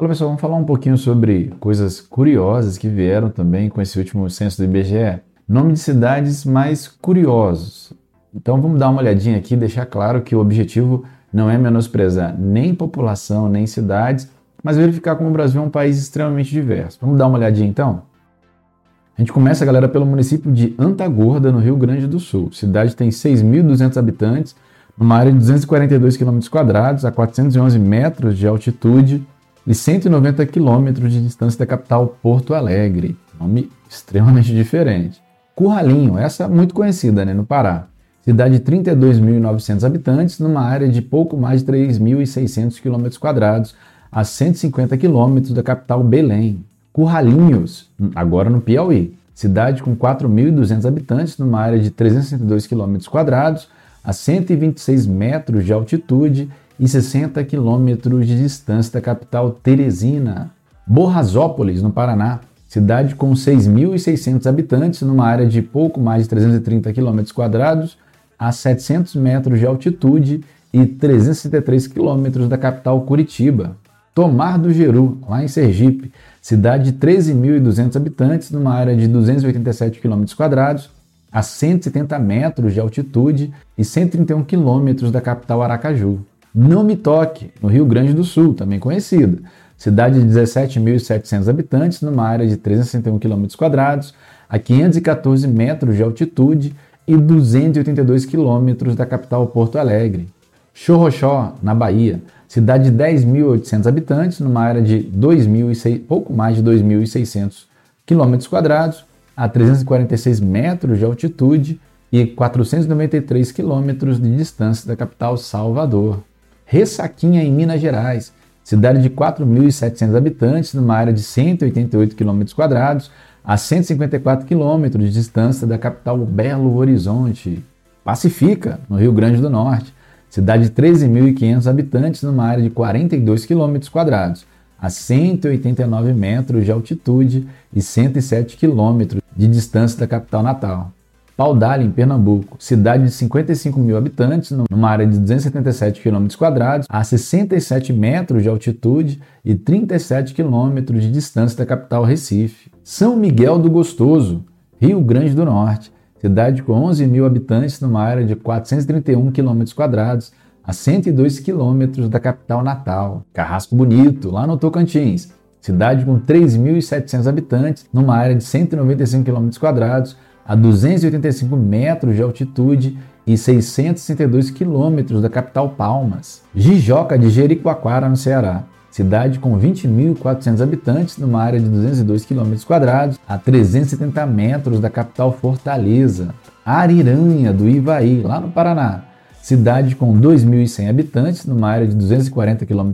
Olá pessoal, vamos falar um pouquinho sobre coisas curiosas que vieram também com esse último censo do IBGE. Nome de cidades mais curiosos. Então vamos dar uma olhadinha aqui deixar claro que o objetivo não é menosprezar nem população, nem cidades, mas verificar como o Brasil é um país extremamente diverso. Vamos dar uma olhadinha então? A gente começa, galera, pelo município de Antagorda, no Rio Grande do Sul. A cidade tem 6.200 habitantes, numa área de 242 km, a 411 metros de altitude e 190 quilômetros de distância da capital Porto Alegre. Nome extremamente diferente. Curralinho, essa muito conhecida né, no Pará. Cidade de 32.900 habitantes, numa área de pouco mais de 3.600 km, a 150 quilômetros da capital Belém. Curralinhos, agora no Piauí. Cidade com 4.200 habitantes, numa área de 362 km, a 126 metros de altitude e 60 quilômetros de distância da capital Teresina. Borrasópolis, no Paraná, cidade com 6.600 habitantes, numa área de pouco mais de 330 quilômetros quadrados, a 700 metros de altitude e 363 quilômetros da capital Curitiba. Tomar do Geru, lá em Sergipe, cidade de 13.200 habitantes, numa área de 287 quilômetros quadrados, a 170 metros de altitude e 131 quilômetros da capital Aracaju. Não Me Toque, no Rio Grande do Sul, também conhecida. Cidade de 17.700 habitantes, numa área de 361 km, a 514 metros de altitude e 282 quilômetros da capital Porto Alegre. Chorrochó, na Bahia, cidade de 10.800 habitantes, numa área de 2.600, pouco mais de 2.600 km, a 346 metros de altitude e 493 quilômetros de distância da capital Salvador. Ressaquinha, em Minas Gerais, cidade de 4.700 habitantes, numa área de 188 km, a 154 km de distância da capital Belo Horizonte. Pacifica, no Rio Grande do Norte, cidade de 13.500 habitantes, numa área de 42 km, a 189 metros de altitude e 107 km de distância da capital natal. Paudalho, em Pernambuco, cidade de 55 mil habitantes, numa área de 277 km, a 67 metros de altitude e 37 km de distância da capital Recife. São Miguel do Gostoso, Rio Grande do Norte, cidade com 11 mil habitantes, numa área de 431 km, a 102 km da capital natal. Carrasco Bonito, lá no Tocantins, cidade com 3.700 habitantes, numa área de 195 km, a 285 metros de altitude e 662 quilômetros da capital Palmas. Jijoca de Jericoacoara, no Ceará. Cidade com 20.400 habitantes, numa área de 202 km, a 370 metros da capital Fortaleza. Ariranha, do Ivaí, lá no Paraná. Cidade com 2.100 habitantes, numa área de 240 km,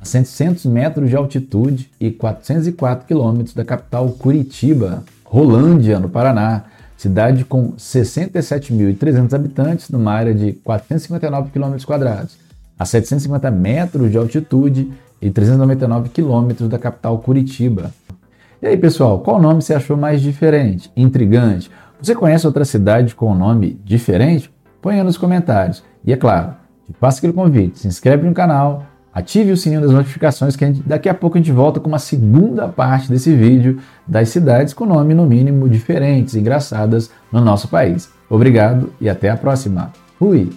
a 700 metros de altitude e 404 km da capital Curitiba. Rolândia, no Paraná, cidade com 67.300 habitantes, numa área de 459 km, a 750 metros de altitude e 399 km da capital Curitiba. E aí, pessoal, qual nome você achou mais diferente, intrigante? Você conhece outra cidade com um nome diferente? Põe aí nos comentários. E é claro, te faço aquele convite, se inscreve no canal, Ative o sininho das notificações que gente, daqui a pouco a gente volta com uma segunda parte desse vídeo das cidades com nome no mínimo diferentes engraçadas no nosso país. Obrigado e até a próxima. Fui!